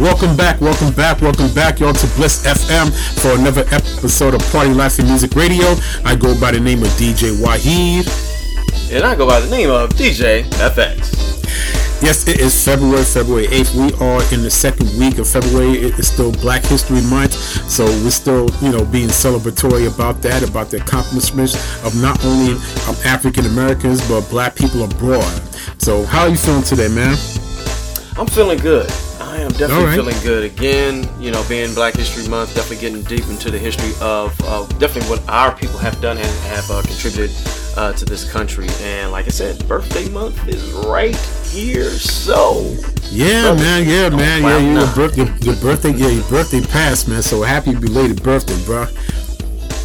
Welcome back, welcome back, welcome back, y'all, to Bliss FM for another episode of Party Life and Music Radio. I go by the name of DJ Wahid. And I go by the name of DJ FX. Yes, it is February, February 8th. We are in the second week of February. It is still Black History Month. So we're still, you know, being celebratory about that, about the accomplishments of not only um, African Americans, but black people abroad. So how are you feeling today, man? I'm feeling good. I am definitely right. feeling good again. You know, being Black History Month, definitely getting deep into the history of uh, definitely what our people have done and have uh, contributed uh, to this country. And like I said, birthday month is right here. So yeah, brother, man, yeah, man, yeah, your, birth, your, your birthday, yeah, your birthday passed, man. So happy belated birthday, bro.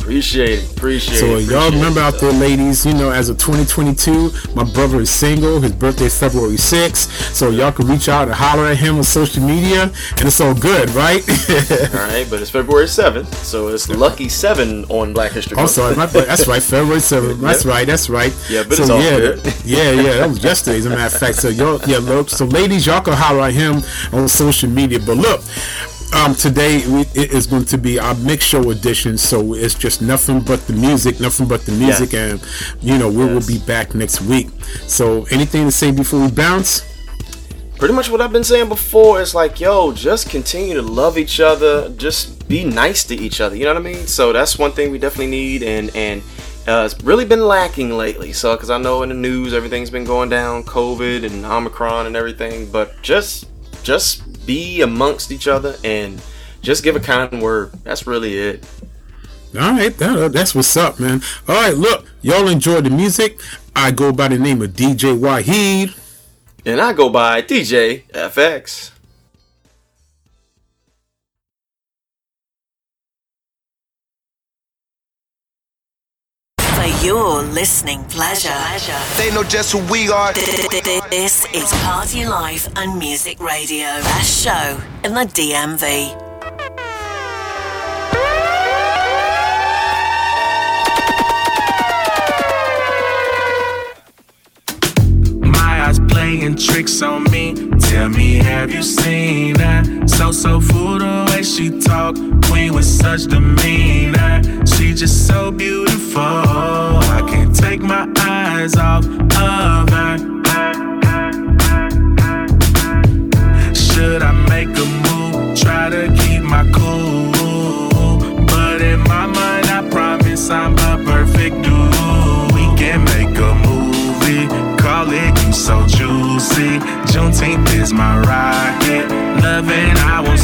Appreciate it. Appreciate so, it. So y'all remember out there, ladies, you know, as of 2022, my brother is single. His birthday is February 6th. So y'all can reach out and holler at him on social media, and it's all good, right? all right, but it's February 7th, so it's lucky seven on Black History Month. Oh, sorry, my, that's right, February 7th. That's yep. right, that's right. Yeah, but so, it's all yeah, good. yeah, yeah, that was yesterday, as a matter of fact. So y'all, yeah, look, so ladies, y'all can holler at him on social media. But look, um, today it is going to be our mix show edition, so it's just nothing but the music, nothing but the music, and you know we yes. will be back next week. So, anything to say before we bounce? Pretty much what I've been saying before is like, yo, just continue to love each other, just be nice to each other. You know what I mean? So that's one thing we definitely need, and and uh, it's really been lacking lately. So, because I know in the news everything's been going down, COVID and Omicron and everything, but just just be amongst each other and just give a kind word. That's really it. All right, that, uh, that's what's up, man. All right, look, y'all enjoy the music. I go by the name of DJ Wahid. And I go by DJ FX. Your listening pleasure. They know just who we are. This is Party Life and Music Radio, best show in the DMV. Playing tricks on me. Tell me, have you seen that? So, so fool the way she talk. Queen with such demeanor. She just so beautiful. I can't take my eyes off of her. Should I make a move? Try to keep my cool. But in my mind, I promise I'm a perfect dude. We can make a movie. Call it you so juicy. Juneteenth is my rocket. Loving, I won't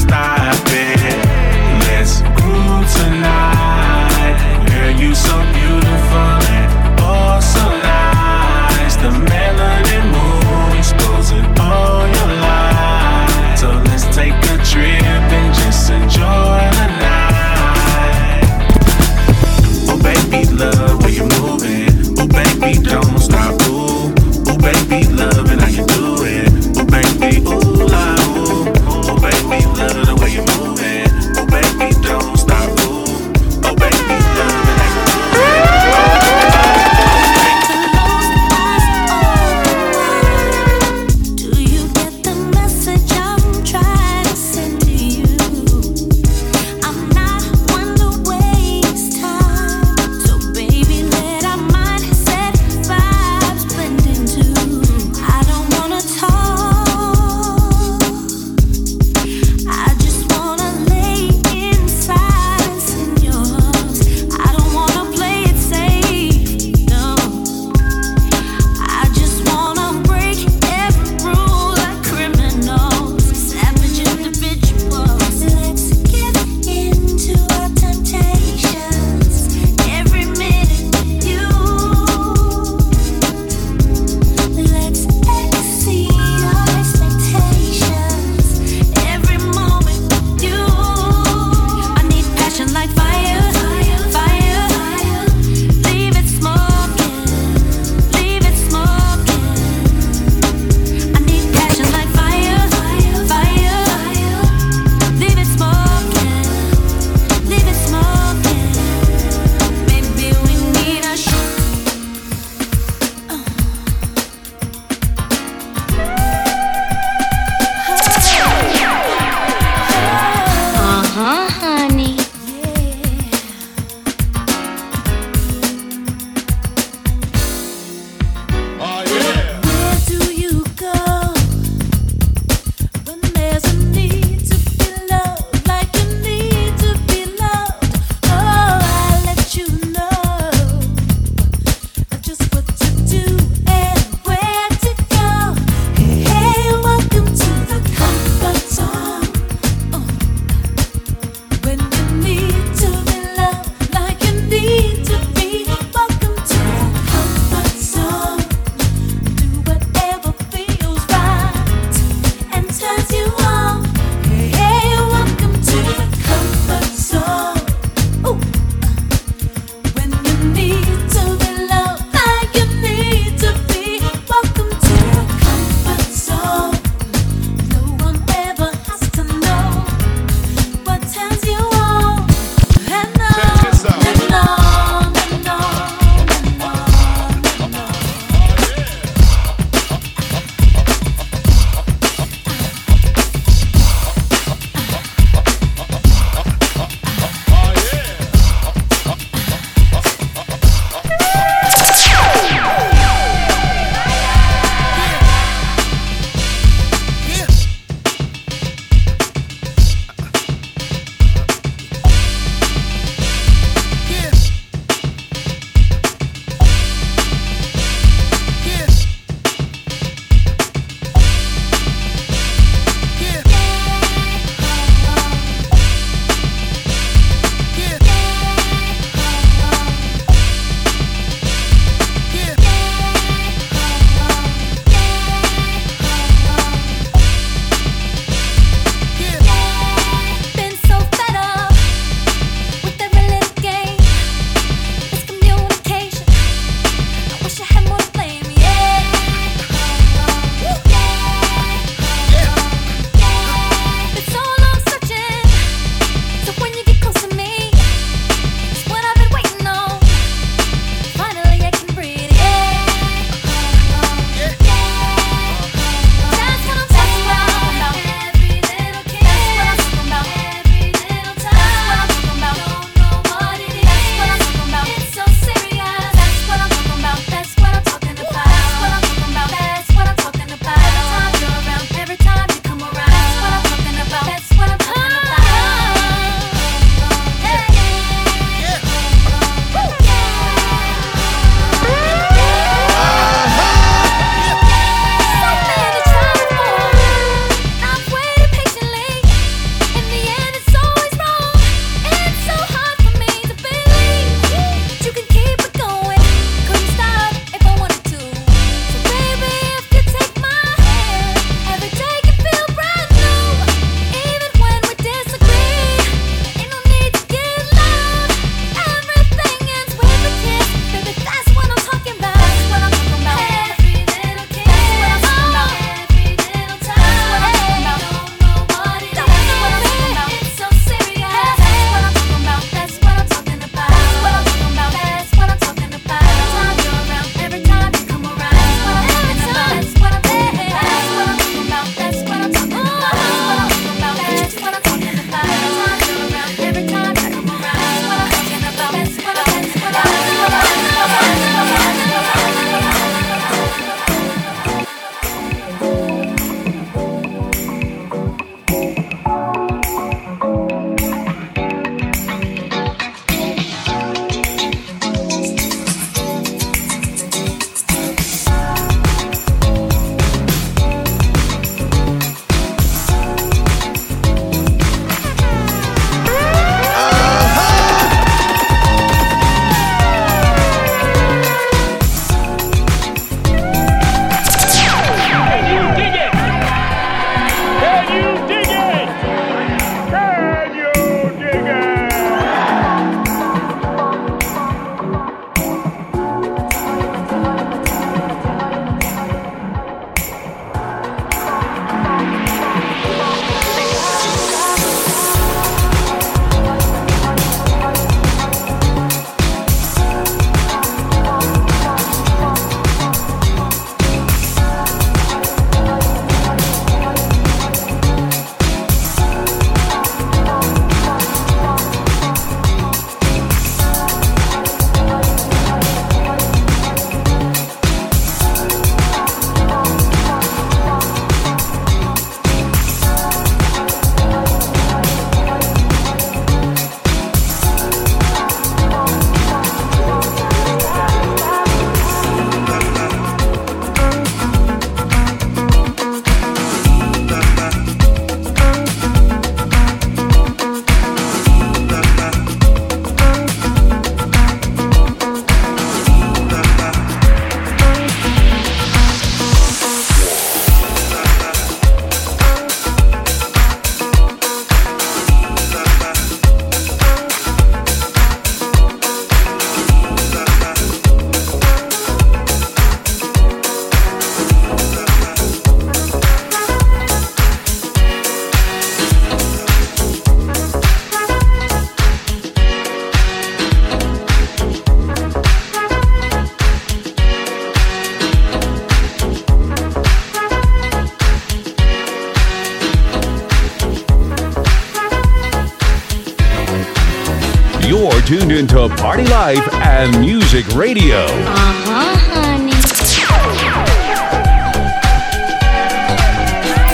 party life and music radio. Uh-huh, honey.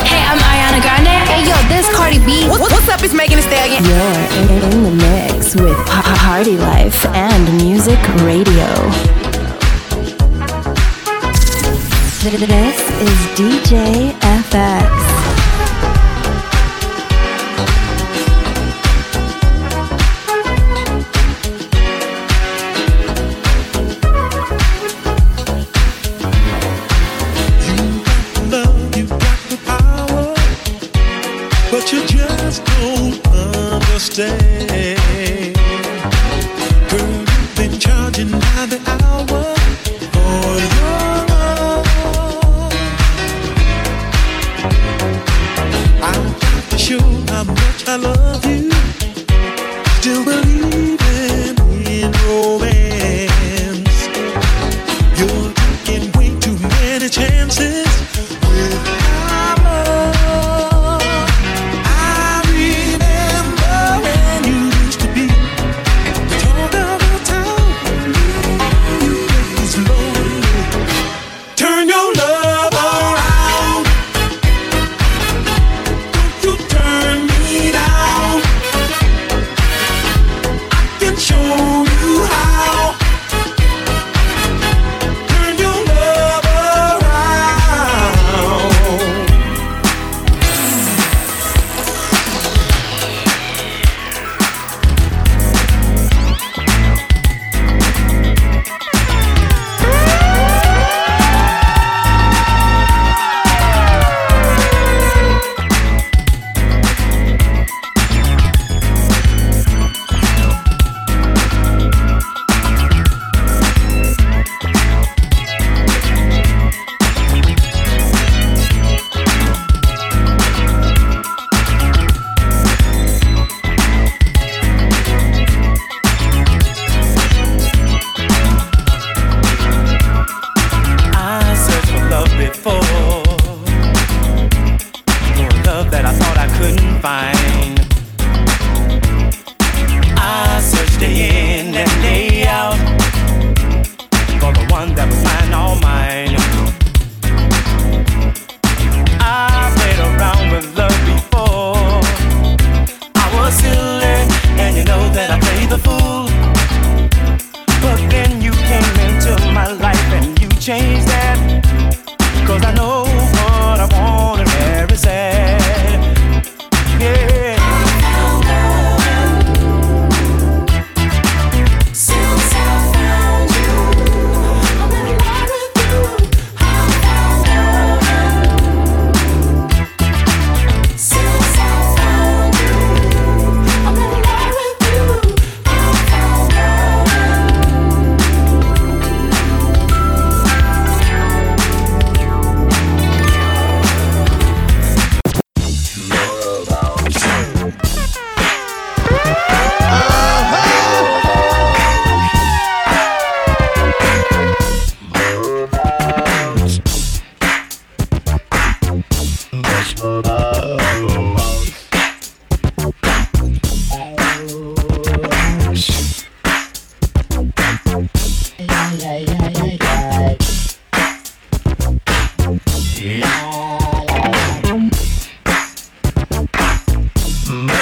Hey, I'm Ariana Grande. Hey, yo, this Cardi B. What, what's up? It's Megan Thee Stallion. You're in, in the mix with party life and music radio. This is DJ FX.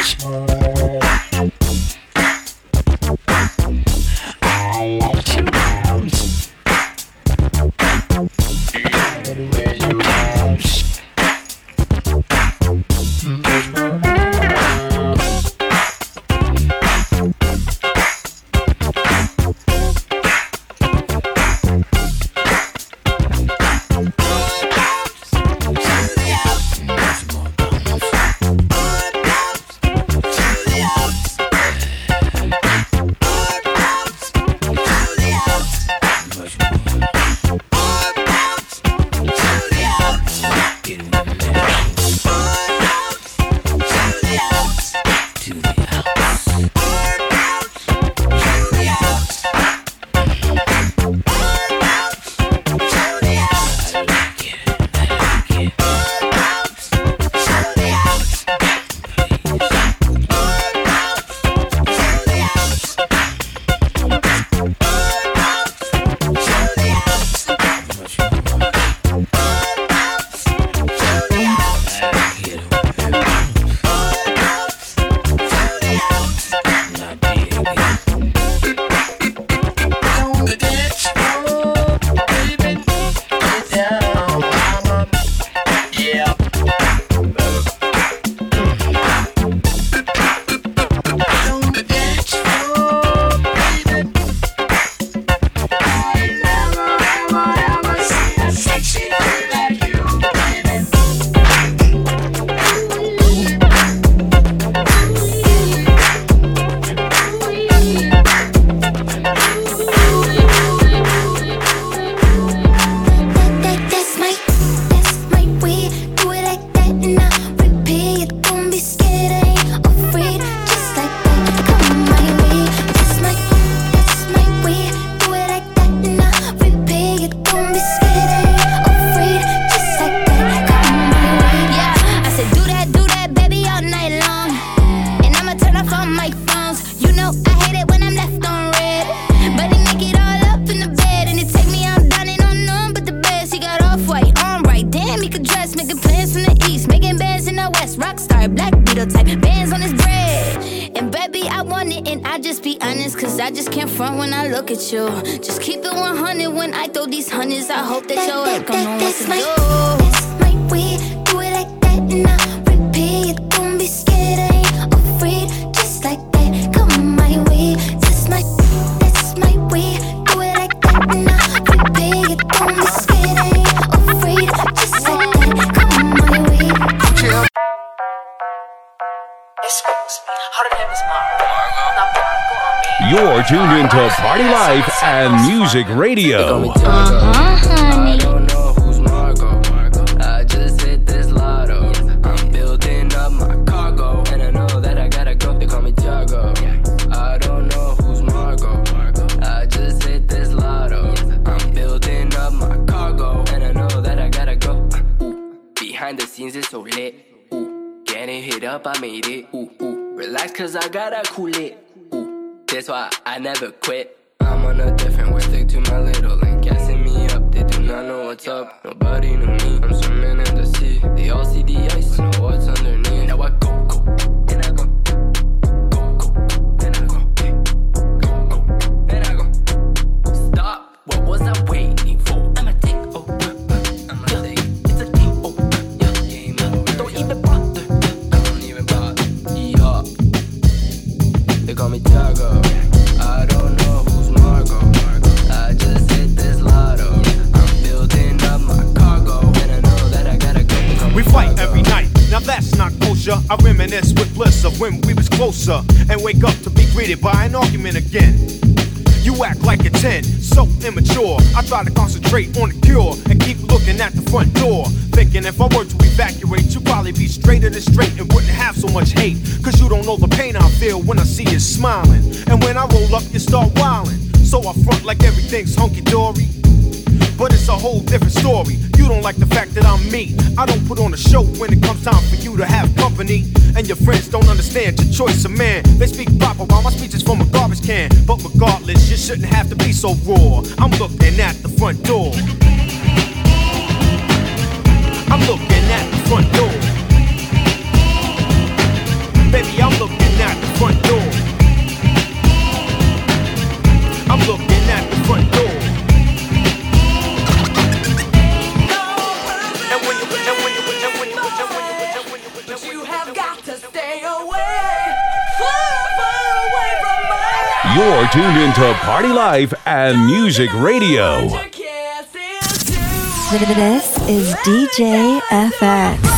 Watch! Radio. Closer and wake up to be greeted by an argument again. You act like a 10, so immature. I try to concentrate on the cure and keep looking at the front door. Thinking if I were to evacuate, you'd probably be straighter than straight and wouldn't have so much hate. Cause you don't know the pain I feel when I see you smiling. And when I roll up, you start wilding. So I front like everything's hunky dory. A whole different story. You don't like the fact that I'm me. I don't put on a show when it comes time for you to have company. And your friends don't understand your choice of man. They speak proper while my speech is from a garbage can. But regardless, you shouldn't have to be so raw. I'm looking at the front door. I'm looking at the front door. You're tuned into Party Life and Music Radio. This is DJ FX.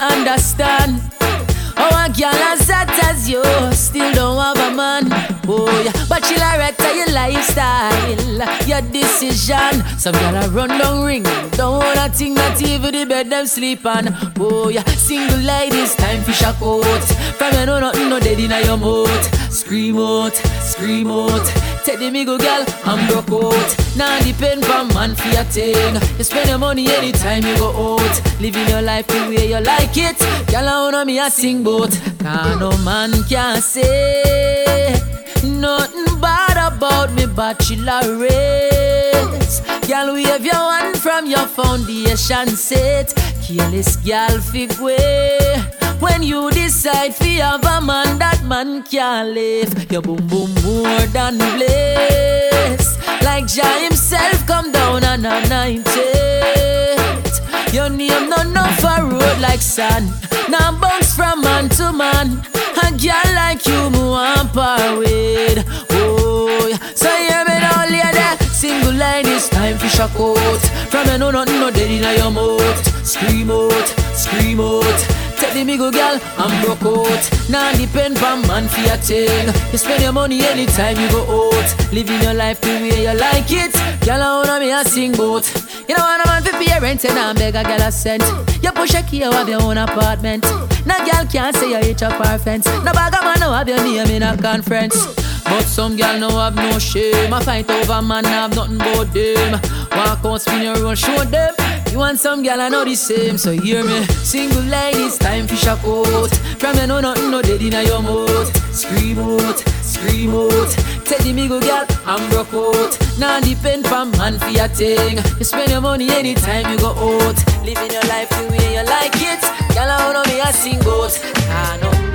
Understand. Oh, a girl as hot as you still don't have a man. Oh, yeah. But she'll to your lifestyle, your decision. Some girl a run down ring. Don't wanna think that even the bed them sleep on. Oh, yeah. Single ladies, time for shock out. From you know nothing, no dead in your mouth. Scream out, scream out. Take the go girl, I'm broke out. Now depend from man for your thing. You spend your money anytime you go out. Living your life the way you like it. Girl, I wanna me a sing boat. Cause no man can say nothing bad about me bachelorette. Girl, wave your hand from your foundation set. Careless girl, fig way. When you decide fi have a man, that man can't live. Your boom boom more than bliss. Like Jah himself come down and anoint it. Your name no no for road like sun. Now bounce from man to man. A girl like you, me want par with. Oh, yeah. so hear me now, lady. Single line is time for shock out. From you know nothing no dead inna your mouth. Scream out, scream out. Take the migo girl and broke out. Now depend on man for your thing. You spend your money anytime you go out. Living your life the way you like it. Girl, I wanna me a sing boat. You don't want a man to pay rent and I'm beg a girl a cent. You push a key, you have your own apartment. No girl can't say you hit up our fence. No bag of man no have your name in a conference. But some girl no have no shame. I fight over man, have nothing but them. Walk out, spin your roll, show them. You want some girl, I know the same. So hear me, single ladies, time for shock out. From you know nothing, no dead inna your mouth. Scream out, scream out. Take the go girl, I'm broke out. Now depend from man for your thing. You spend your money anytime you go out. Living your life the way you like it. Girl, I wanna be a sing out. Ah, I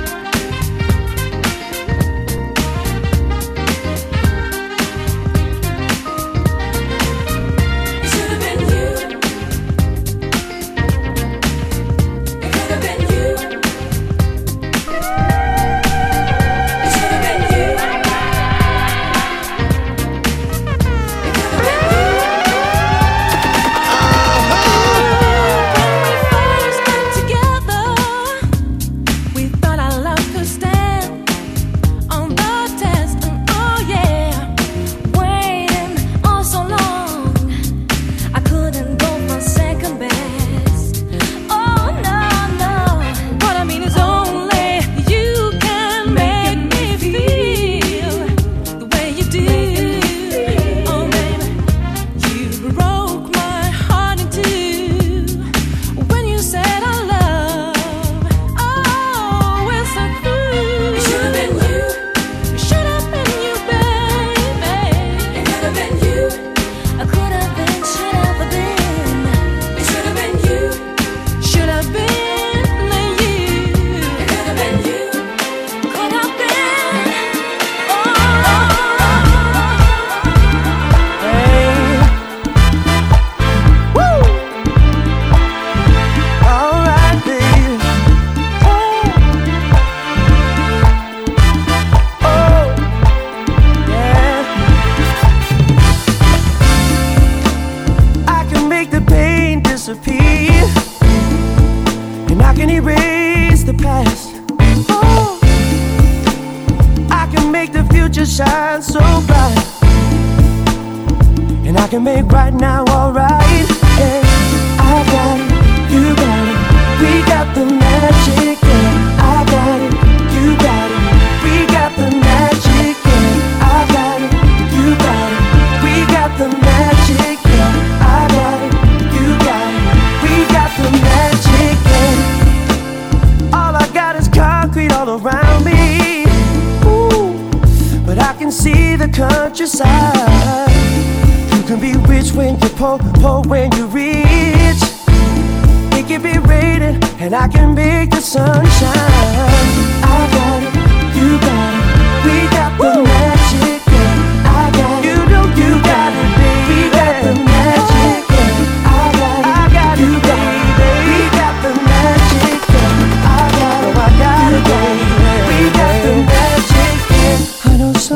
see the countryside. You can be rich when you're poor, poor when you're rich. It can be raining, and I can make the sunshine. I got it, you got it, we got the magic.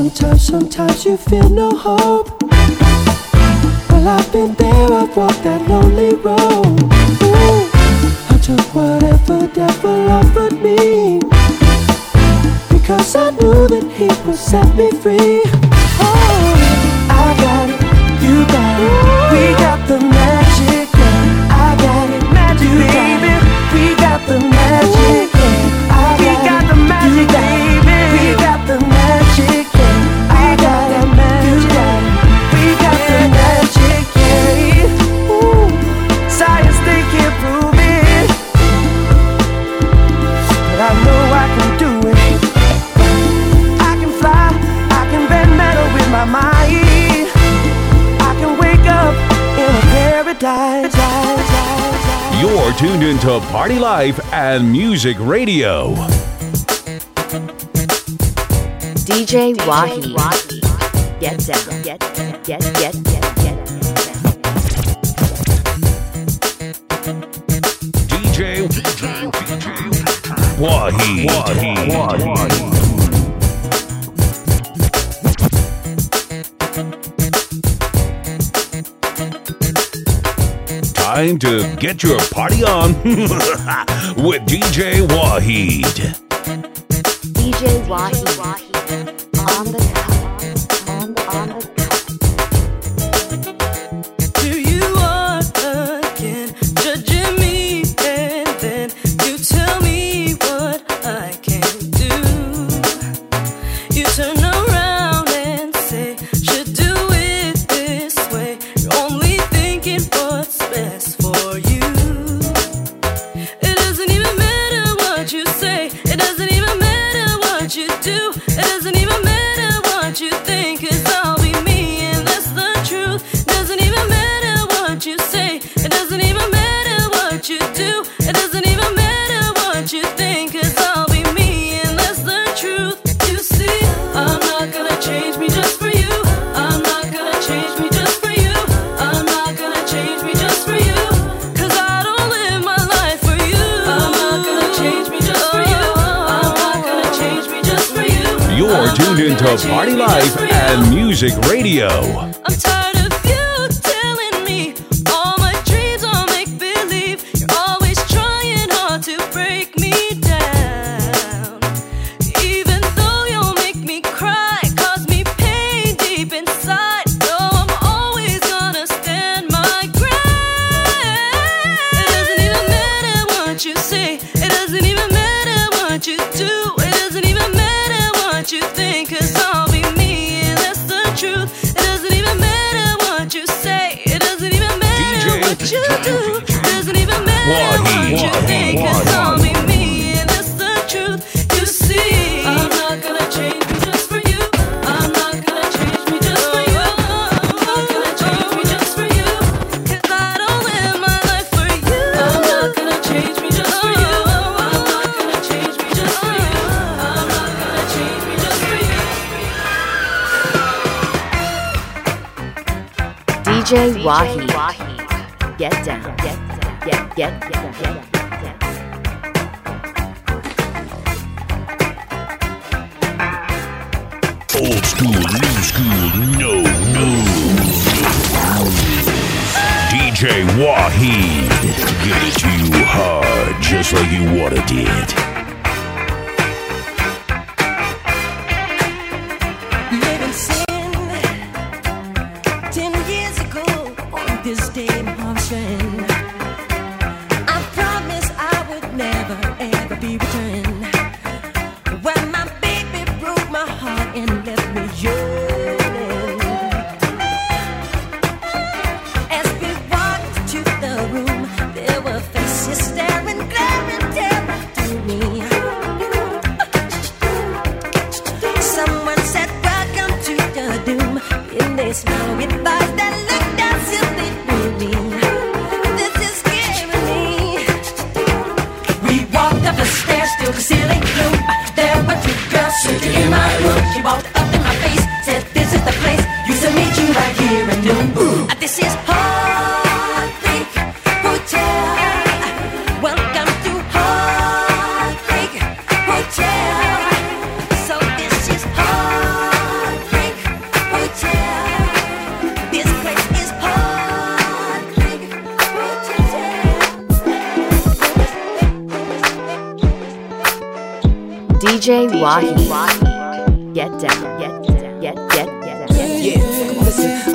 Sometimes, sometimes you feel no hope. Well, I've been there, I've walked that lonely road. Ooh, I took whatever devil offered me. Because I knew that he would set me free. Oh, I got it, you got it, we got the die, die, die, You're tuned into Party Life and Music Radio. DJ Wahi. Get down. Get, get, get, get, get, get. DJ Wahi. Wahi. Wahi. Wahi. time to get your party on with DJ Wahid. DJ Wahid. DJ, Wahi. Wahi. Get down. Get down. Get get get down. Get down. Old school, new school, no, no. DJ Wahid, give it to you hard, just like you water did.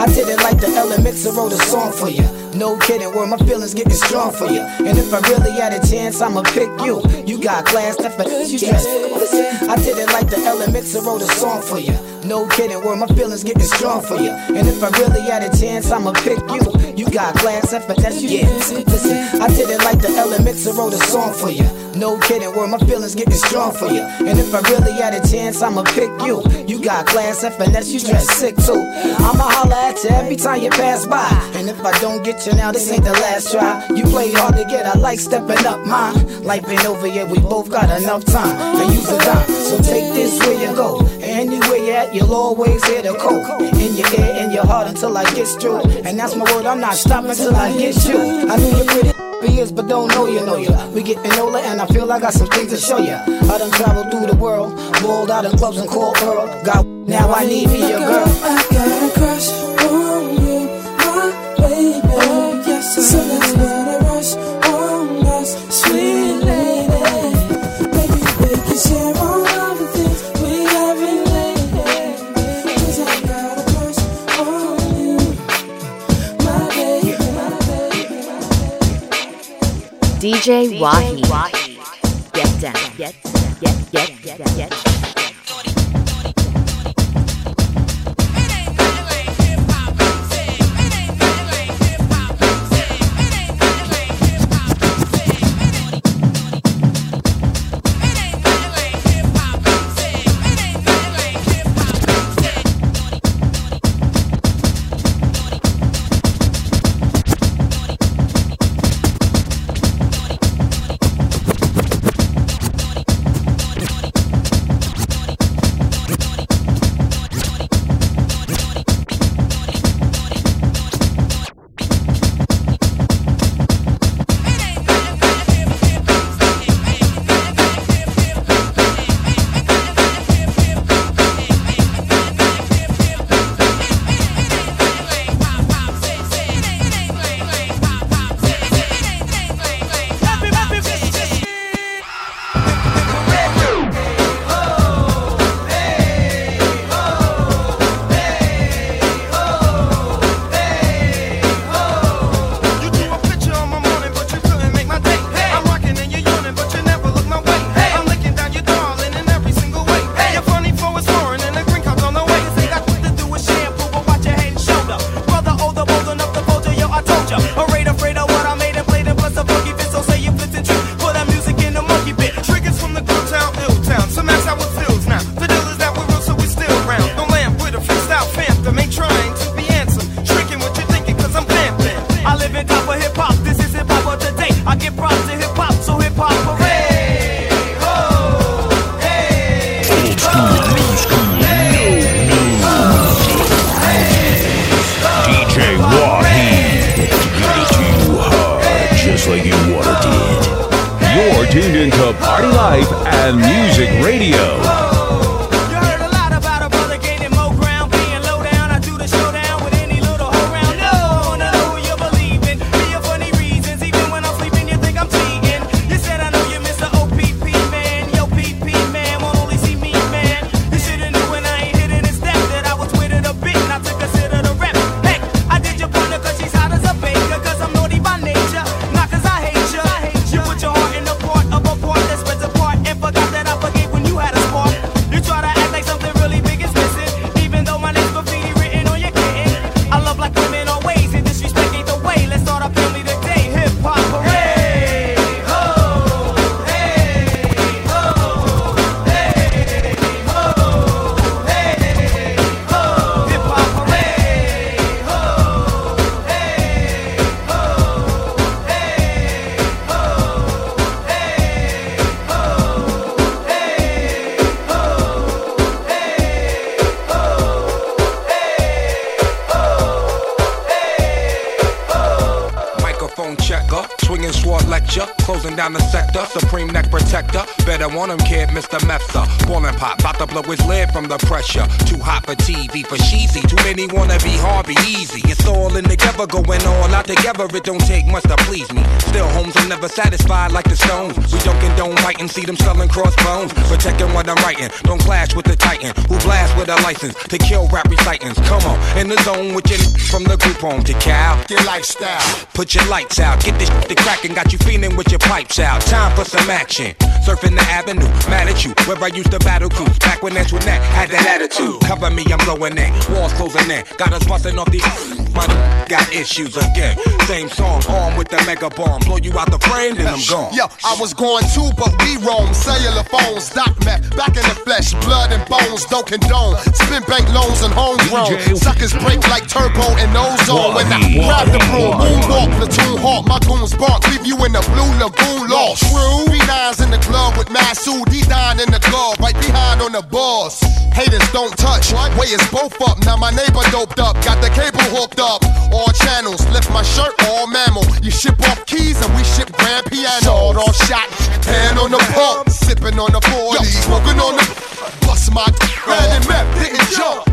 I did it like the elements, I wrote a song for you. No kidding, where my feelings getting strong for you. And if I really had a chance, I'ma pick you. You got class, that's for you dress. I did it like the elements, I wrote a song for you. No kidding, where my feelings getting strong for you. And if I really had a chance, I'ma pick you. You got class and finesse, you yeah. Listen, I did it like the elements, I wrote a song for you. No kidding, where my feelings getting strong for you. And if I really had a chance, I'ma pick you. You got class and finesse, you dress sick too. I'ma holler at you every time you pass by. And if I don't get you now, this ain't the last try. You play hard to get, I like stepping up mine. Life ain't over yet, we both got enough time to use a dime. So take this where you go. Anywhere you at, you'll always hear the coke. In your ear, in your heart until I get through. And that's my word, I'm not stopping till I get you. I knew you pretty years, but don't know you, know you. We getting older, and I feel I got some things to show you. I done traveled through the world, balled out in clubs and called Earl. Got now I need me a girl. I got a crush on you, my baby. Oh, yes, so DJ Wahi. Get down, get, get, get, get, get. The supreme neck protector. Better want him, pop, about to blow his lid from the pressure. Too hot for TV, for cheesy. Too many wanna be Harvey Easy. It's all in the together, going all out together. It don't take much to please me. Still, homes are never satisfied like the Stones. We jokin', don't condone writing, see them selling crossbones. Protecting what I'm writing, don't clash with the Titan who blast with a license to kill rap recitants. Come on, in the zone with your n- from the group home to Cal. Your lifestyle. Put your lights out, get this shit to crackin', got you feeling with your pipes out. Time for some action. Surfing the avenue. Mad at you, where I used to battle cruise. Back when that's when that had that attitude. Cover me, I'm blowing in. Walls closing in. Got us busting off these. My got issues again. Same song, armed with the mega bomb. Blow you out the frame, then I'm gone. Yo, I was going too, but we roam. Cellular phones, doc meth, back in the flesh, blood and bones, don't condone. Spin bank loans and homegrown. Suckers break like turbo and ozone. When I grab the broom, moonwalk, platoon hawk, my goons bark, leave you in the blue lagoon lost. True. B9's in the club with Masood, D nine in the club, right behind on the boss. Haters don't touch, way is both up. Now my neighbor doped up, got the cable hooked up. All channels, lift my shirt, all mammal. You ship off keys and we ship grand piano. Sawed off shot, hand on the pump, sipping on the 40, smoking on the. Bust my and meth, didn't jump.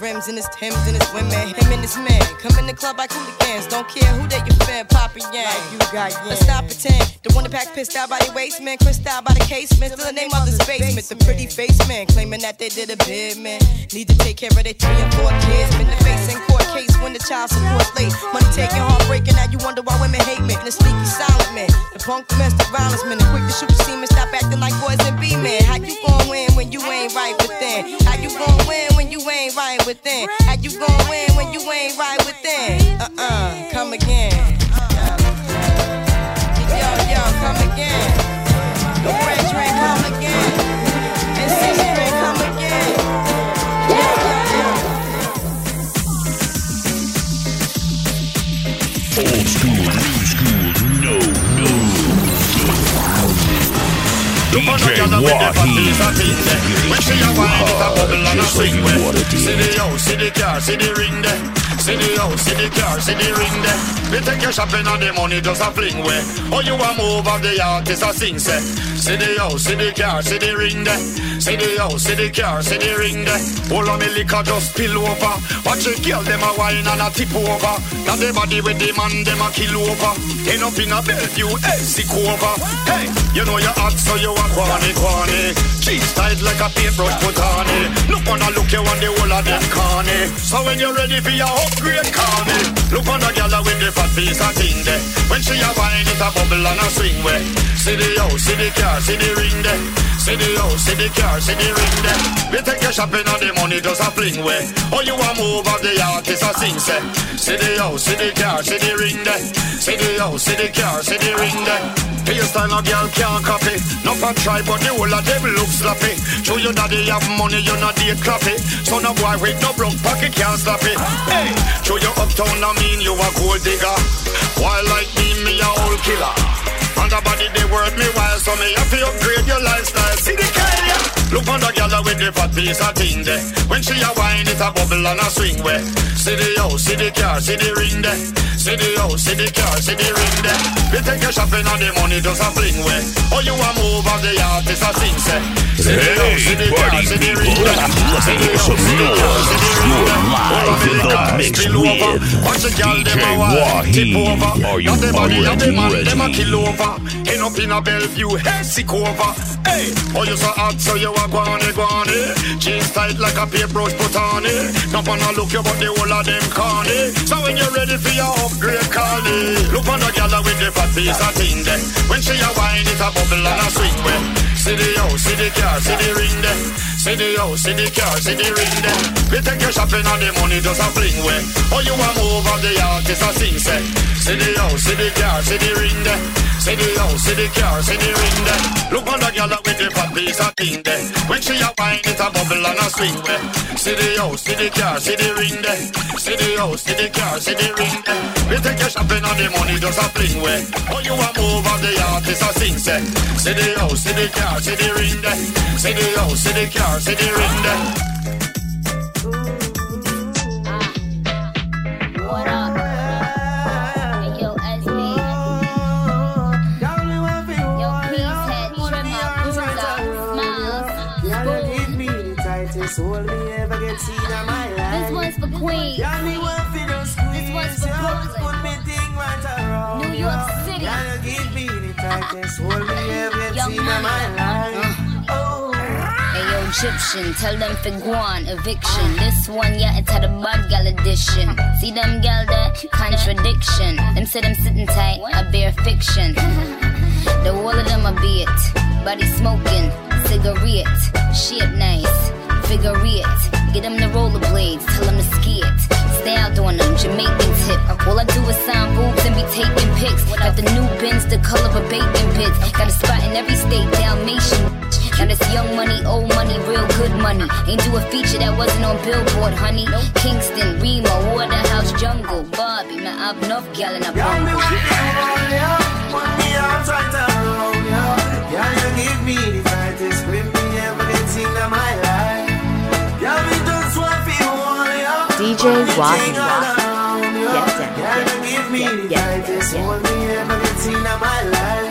Rims and his Timbs and his women. Him and his man come in the club like hooligans. Don't care who they you fan, poppin' yang. you got Let's not pretend. The one that pack pissed out by the waist man, crissed out by the casement. Still the name of the basement. The pretty face man claiming that they did a bid man. Need to take care of their three and four kids. Been the face court case when the child support late. Money taking, heartbreaking. Now you wonder why women hate me. The sneaky silent man, the punk domestic violence man, the quick to shoot the semen. Stop acting like boys and be men. How you gon' win when you ain't right within? How you gon' win when you ain't right within? How you gon' win when you ain't right within? Uh uh, come again. Yo, yo, come again. The Old school, new school, no, no. DJ Wahi. When she a wine, it a bubble and a Just like you way. wanted See the house, see the car, see the ring there. See the house, see the car, see the ring there. We take your shopping and the money just a fling way. Oh, you a move of the artist a sing say. See the house, see the car, see the ring there. See the house, see the car, see the ring there. All of me liquor just spill over. Watch the girl them a wine and a tip over. Got the body with the man them a kill over. End up in a Bellevue, hey, sick over. Hey, you know you hot so you a quani quani. Cheese tight like a paintbrush put on it. Look on a look you on the whole of them corny. So when you're ready for your upgrade, call me. Look on the gal with the fat piece of thing there. When she a wine it a bubble and a swing way. See the house, see the car, see the ring there. See the house, see the car, see the ring there. We take your shopping and the money just a fling way. Oh, you a move of the artist a sing say. See the house, see the car, see the ring there. See the house, see the car, see the ring there. Hairstyle no girl can't copy. No for try, but the whole of them look sloppy. Show your daddy have money, you not date crappy. So no boy with no broke pocket can't stop it. Hey, show your uptown, I mean you a gold digger. While like me, me a old killer. And the body they worth me while so me have to upgrade your lifestyle. See the kind, yeah. Look on the gyal with the fat piece of thing there. When she a wine, it a bubble and a swing way. See the house, see the car, see the ring there. See the house, see the car, see the ring there. We take your shopping and the money just a fling way. Oh, you a move of the artist a sing say. See the house, see the car, see the ring there. See the house, see the car, see the ring there. Of oh, the mix spill over. Watch the DJ dem a wild tip over. You Got the body of the man dem a kill over. End up in a Bellevue, hey, sick over. Hey, oh you so hot, so you a guane guane. Jeans tight like a paintbrush put on it. Not wanna look you, but the whole of them corny. So when you're ready for your upgrade, call. Look on the gyal with the fat piece of thing there. When she a wine, it a bubble and a swing way. See the house, see the car, see the ring there. See the house, see the car, see the ring there. We take your shopping and the money just a fling way. Oh you a move of the artist a sing say. See the house, see the car, see the ring there. See the house, see the car, see the ring there. Look on the girl with the fat piece of thing there. When she a wine, it a bubble and a swing way. See the house, see the car, see the ring there. See the house, see the car, see the ring there. We take your shopping and the money just a fling way. Oh you a move of the artist a sing say. See the house, see the car, see the ring there. See the house, see the car, see the ring there. For Queens. This one's for Brooklyn. New York City. Young money. Oh. Hey yo, Egyptian, tell them for guan, eviction. This one, yeah, it's had a bad gal edition. See them gal that contradiction. Them say them sitting tight, I bear fiction. The wall of them a be it. Body smoking, cigarette, shit nice, figure it. Get them the rollerblades, tell them to ski it. Stay out doing them Jamaican tip. All I do is sign boobs and be taking pics. Got the new bins, the color of bacon bits. Got a spot in every state, Dalmatian. Now this young money, old money, real good money. Ain't do a feature that wasn't on Billboard, honey. Kingston, Remo, Waterhouse, Jungle, Bobby, man, up North Gal and up DJ Wahid. Get get, get, Like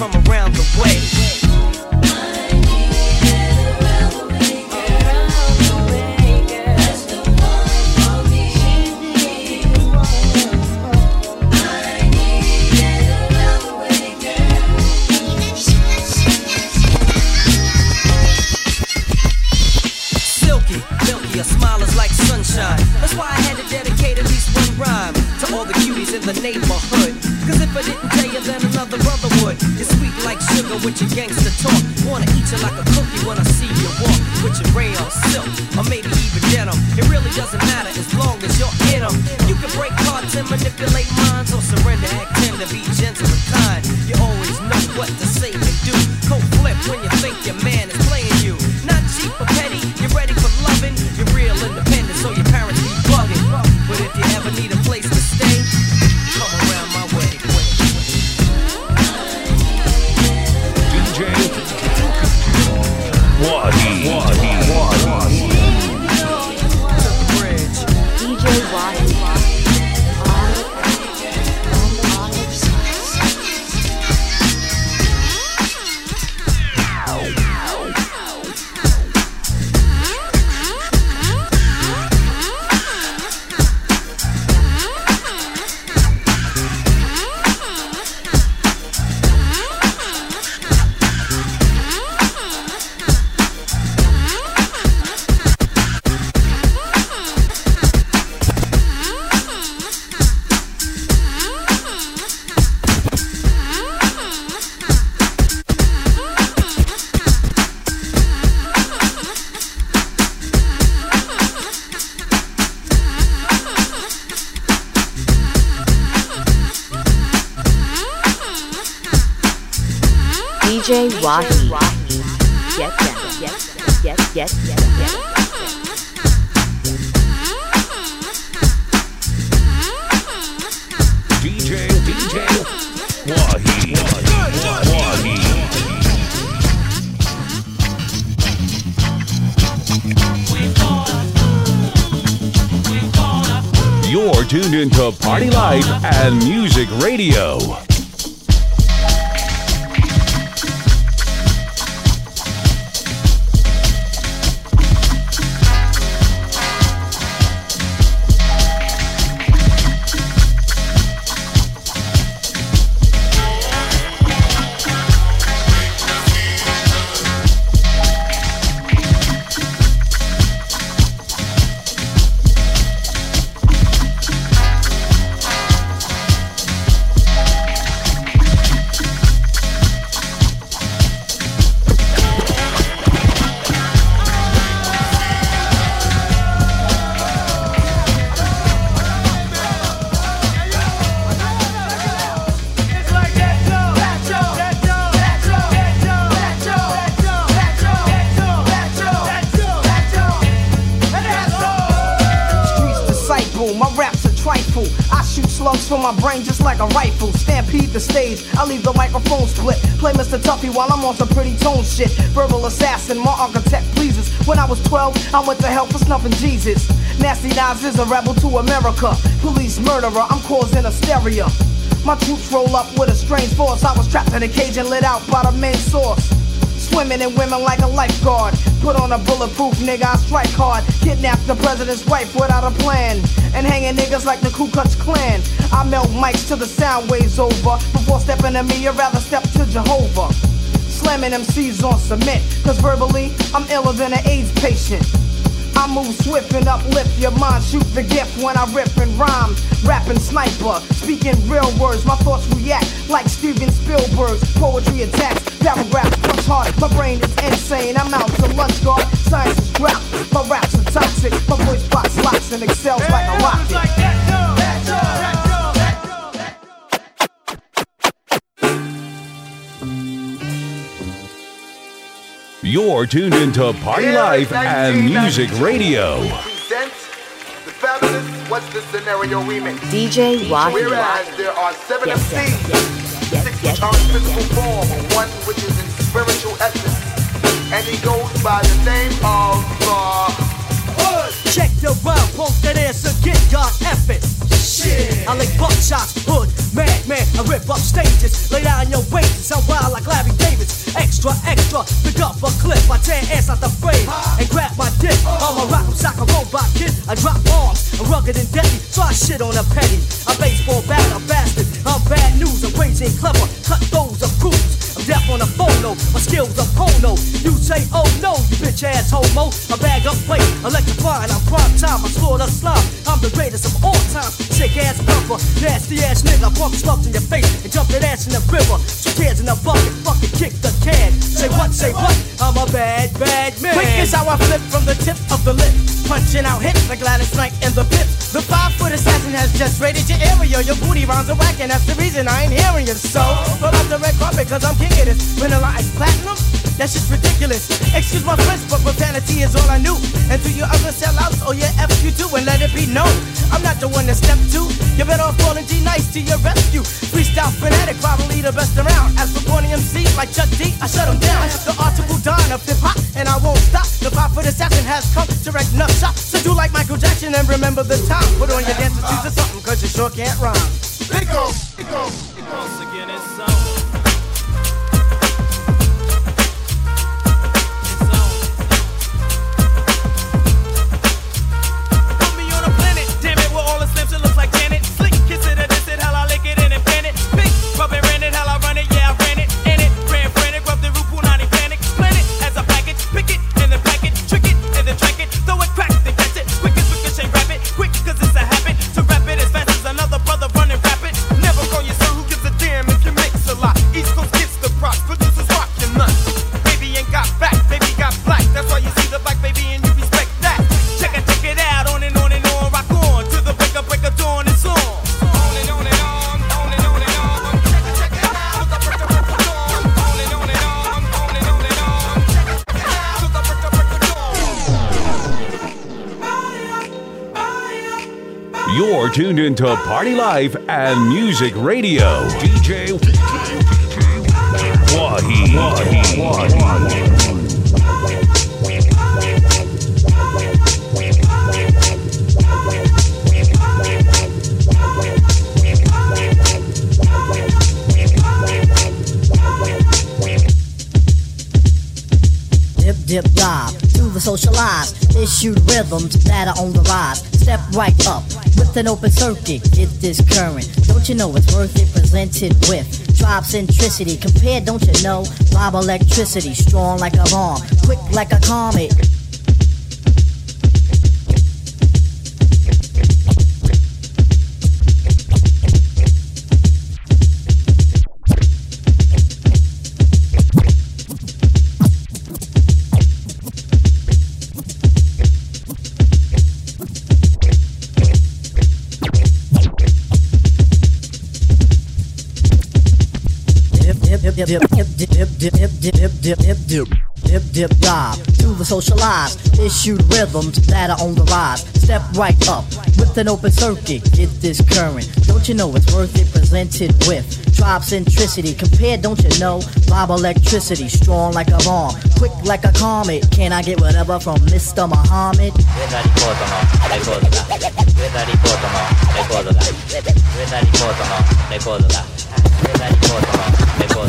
from around slugs from my brain just like a rifle. Stampede the stage, I leave the microphone split. Play Mr. Tuffy while I'm on some pretty tone shit. Verbal assassin, my architect pleases. When I was 12, I went to hell for snuffing Jesus. Nasty Nas is a rebel to America. Police murderer, I'm causing hysteria. My troops roll up with a strange force. I was trapped in a cage and lit out by the main source. Swimming in women like a lifeguard. Put on a bulletproof nigga, I strike hard. Kidnap the president's wife without a plan. And hanging niggas like the Ku Klux Klan. I melt mics till the sound waves over. Before stepping to me, I'd rather step to Jehovah. Slamming MCs on cement. Cause verbally, I'm iller than an AIDS patient. I move swift and uplift your mind. Shoot the gift when I rip and rhyme. Rapping sniper, speaking real words. My thoughts react like Steven Spielberg's poetry attacks. Paragraphs punch hard. My brain is insane. I'm out to lunch guard. Science is drought. My raps are toxic. My voice box locks and excels like a rocket. You're tuned into Party Life and Music Radio. Presents the fabulous What's the Scenario remix. DJ Wahi. Whereas there are seven Yes, MCs, six which are in physical form, one which is in spiritual essence. And he goes by the name of uh, Check the round, post that ass again, God F it. Shit. I like buckshots, hood, madman, I rip up stages. Lay down your wages, I'm wild like Larry Davis. Extra, extra, pick up a clip. I tear ass out the frame and grab my dick. I'm a rock, I'm sock, a robot kid. I drop bombs, I'm rugged and deadly, so I shit on a petty. I baseball bat, a bastard. I'm bad news, I'm crazy and clever. Cut those crews. I'm deaf on the phono, my skills are porno. You say, oh no, you bitch ass homo. I bag up weight, electrifying, I'm prime time, I slaughter slime. The greatest of all time. Sick ass bumper, nasty ass nigga. Pump slugs in your face and jump that ass in the river. Two tears in the bucket, fucking kick the can. Say what, say what? I'm a bad, bad man. Quick is how I flip from the tip of the lip. Punching out hits like Gladys Knight in the pit. The five foot assassin has just raided your area. Your booty rounds are whack, and that's the reason I ain't hearing you. So, pull out the red carpet, cause I'm king of this. Vanilla ice platinum? That shit's ridiculous. Excuse my French, but profanity is all I knew. And to your other sellouts, oh yeah, F you too, and let it be known. I'm not the one to step to. You better off calling G Nice to your rescue. Freestyle fanatic, probably the best around. As for corny MC like Chuck D, I shut him down. The article Don of hip hop, and I won't stop. The five foot assassin has come to wreck nut shop. So do like Michael Jackson and remember the time. Put on your dancing shoes or something, cause you sure can't rhyme. Pickles. Pickles. Once You're tuned into Party Life and Music Radio. DJ Wahid. Dip, dip, dive to the socialized. Issued rhythms that are on the rise. Step right up with an open circuit. Get this current. Don't you know it's worth it? Presented with tribe centricity. Compared, don't you know? Vibe electricity. Strong like a bomb. Quick like a comet. dip dip dip dip dip dip dip dip dip dip dip dip dip dip dip dive to the socialized issued rhythms that are on the rise step right up with an open circuit get this current don't you know it's worth it presented with tribe centricity compared don't you know vibe electricity strong like a bomb quick like a comet can I get whatever from Mr. Muhammad 上田リポートのレコードだ上田リポートのレコードだ上田リポートのレコードだ上田リポートのレコードだ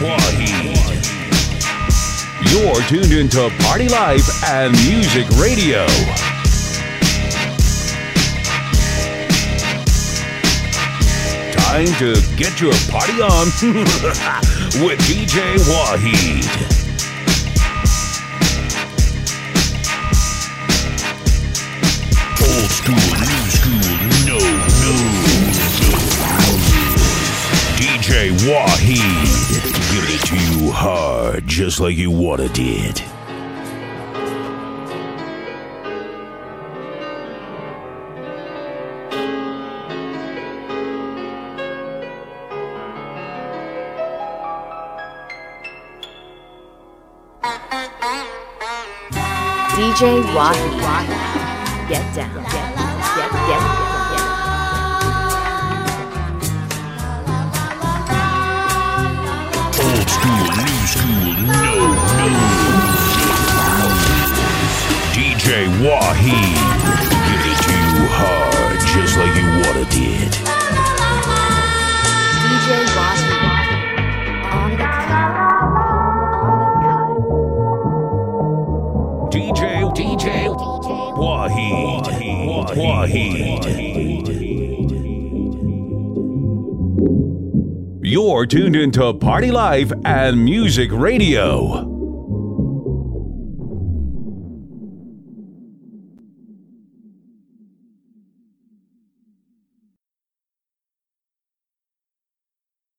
Wahid. You're tuned into Party Life and Music Radio. Time to get your party on with DJ Wahid. School, DJ Wahid. Give it to you hard, just like you wanted it. DJ Wahid. Get down. Wahid. Give it to you hard, just like you wanted it. DJ Wahid. On the DJ, DJ, Wahid. Wahid. You're tuned into Party Life and Music Radio.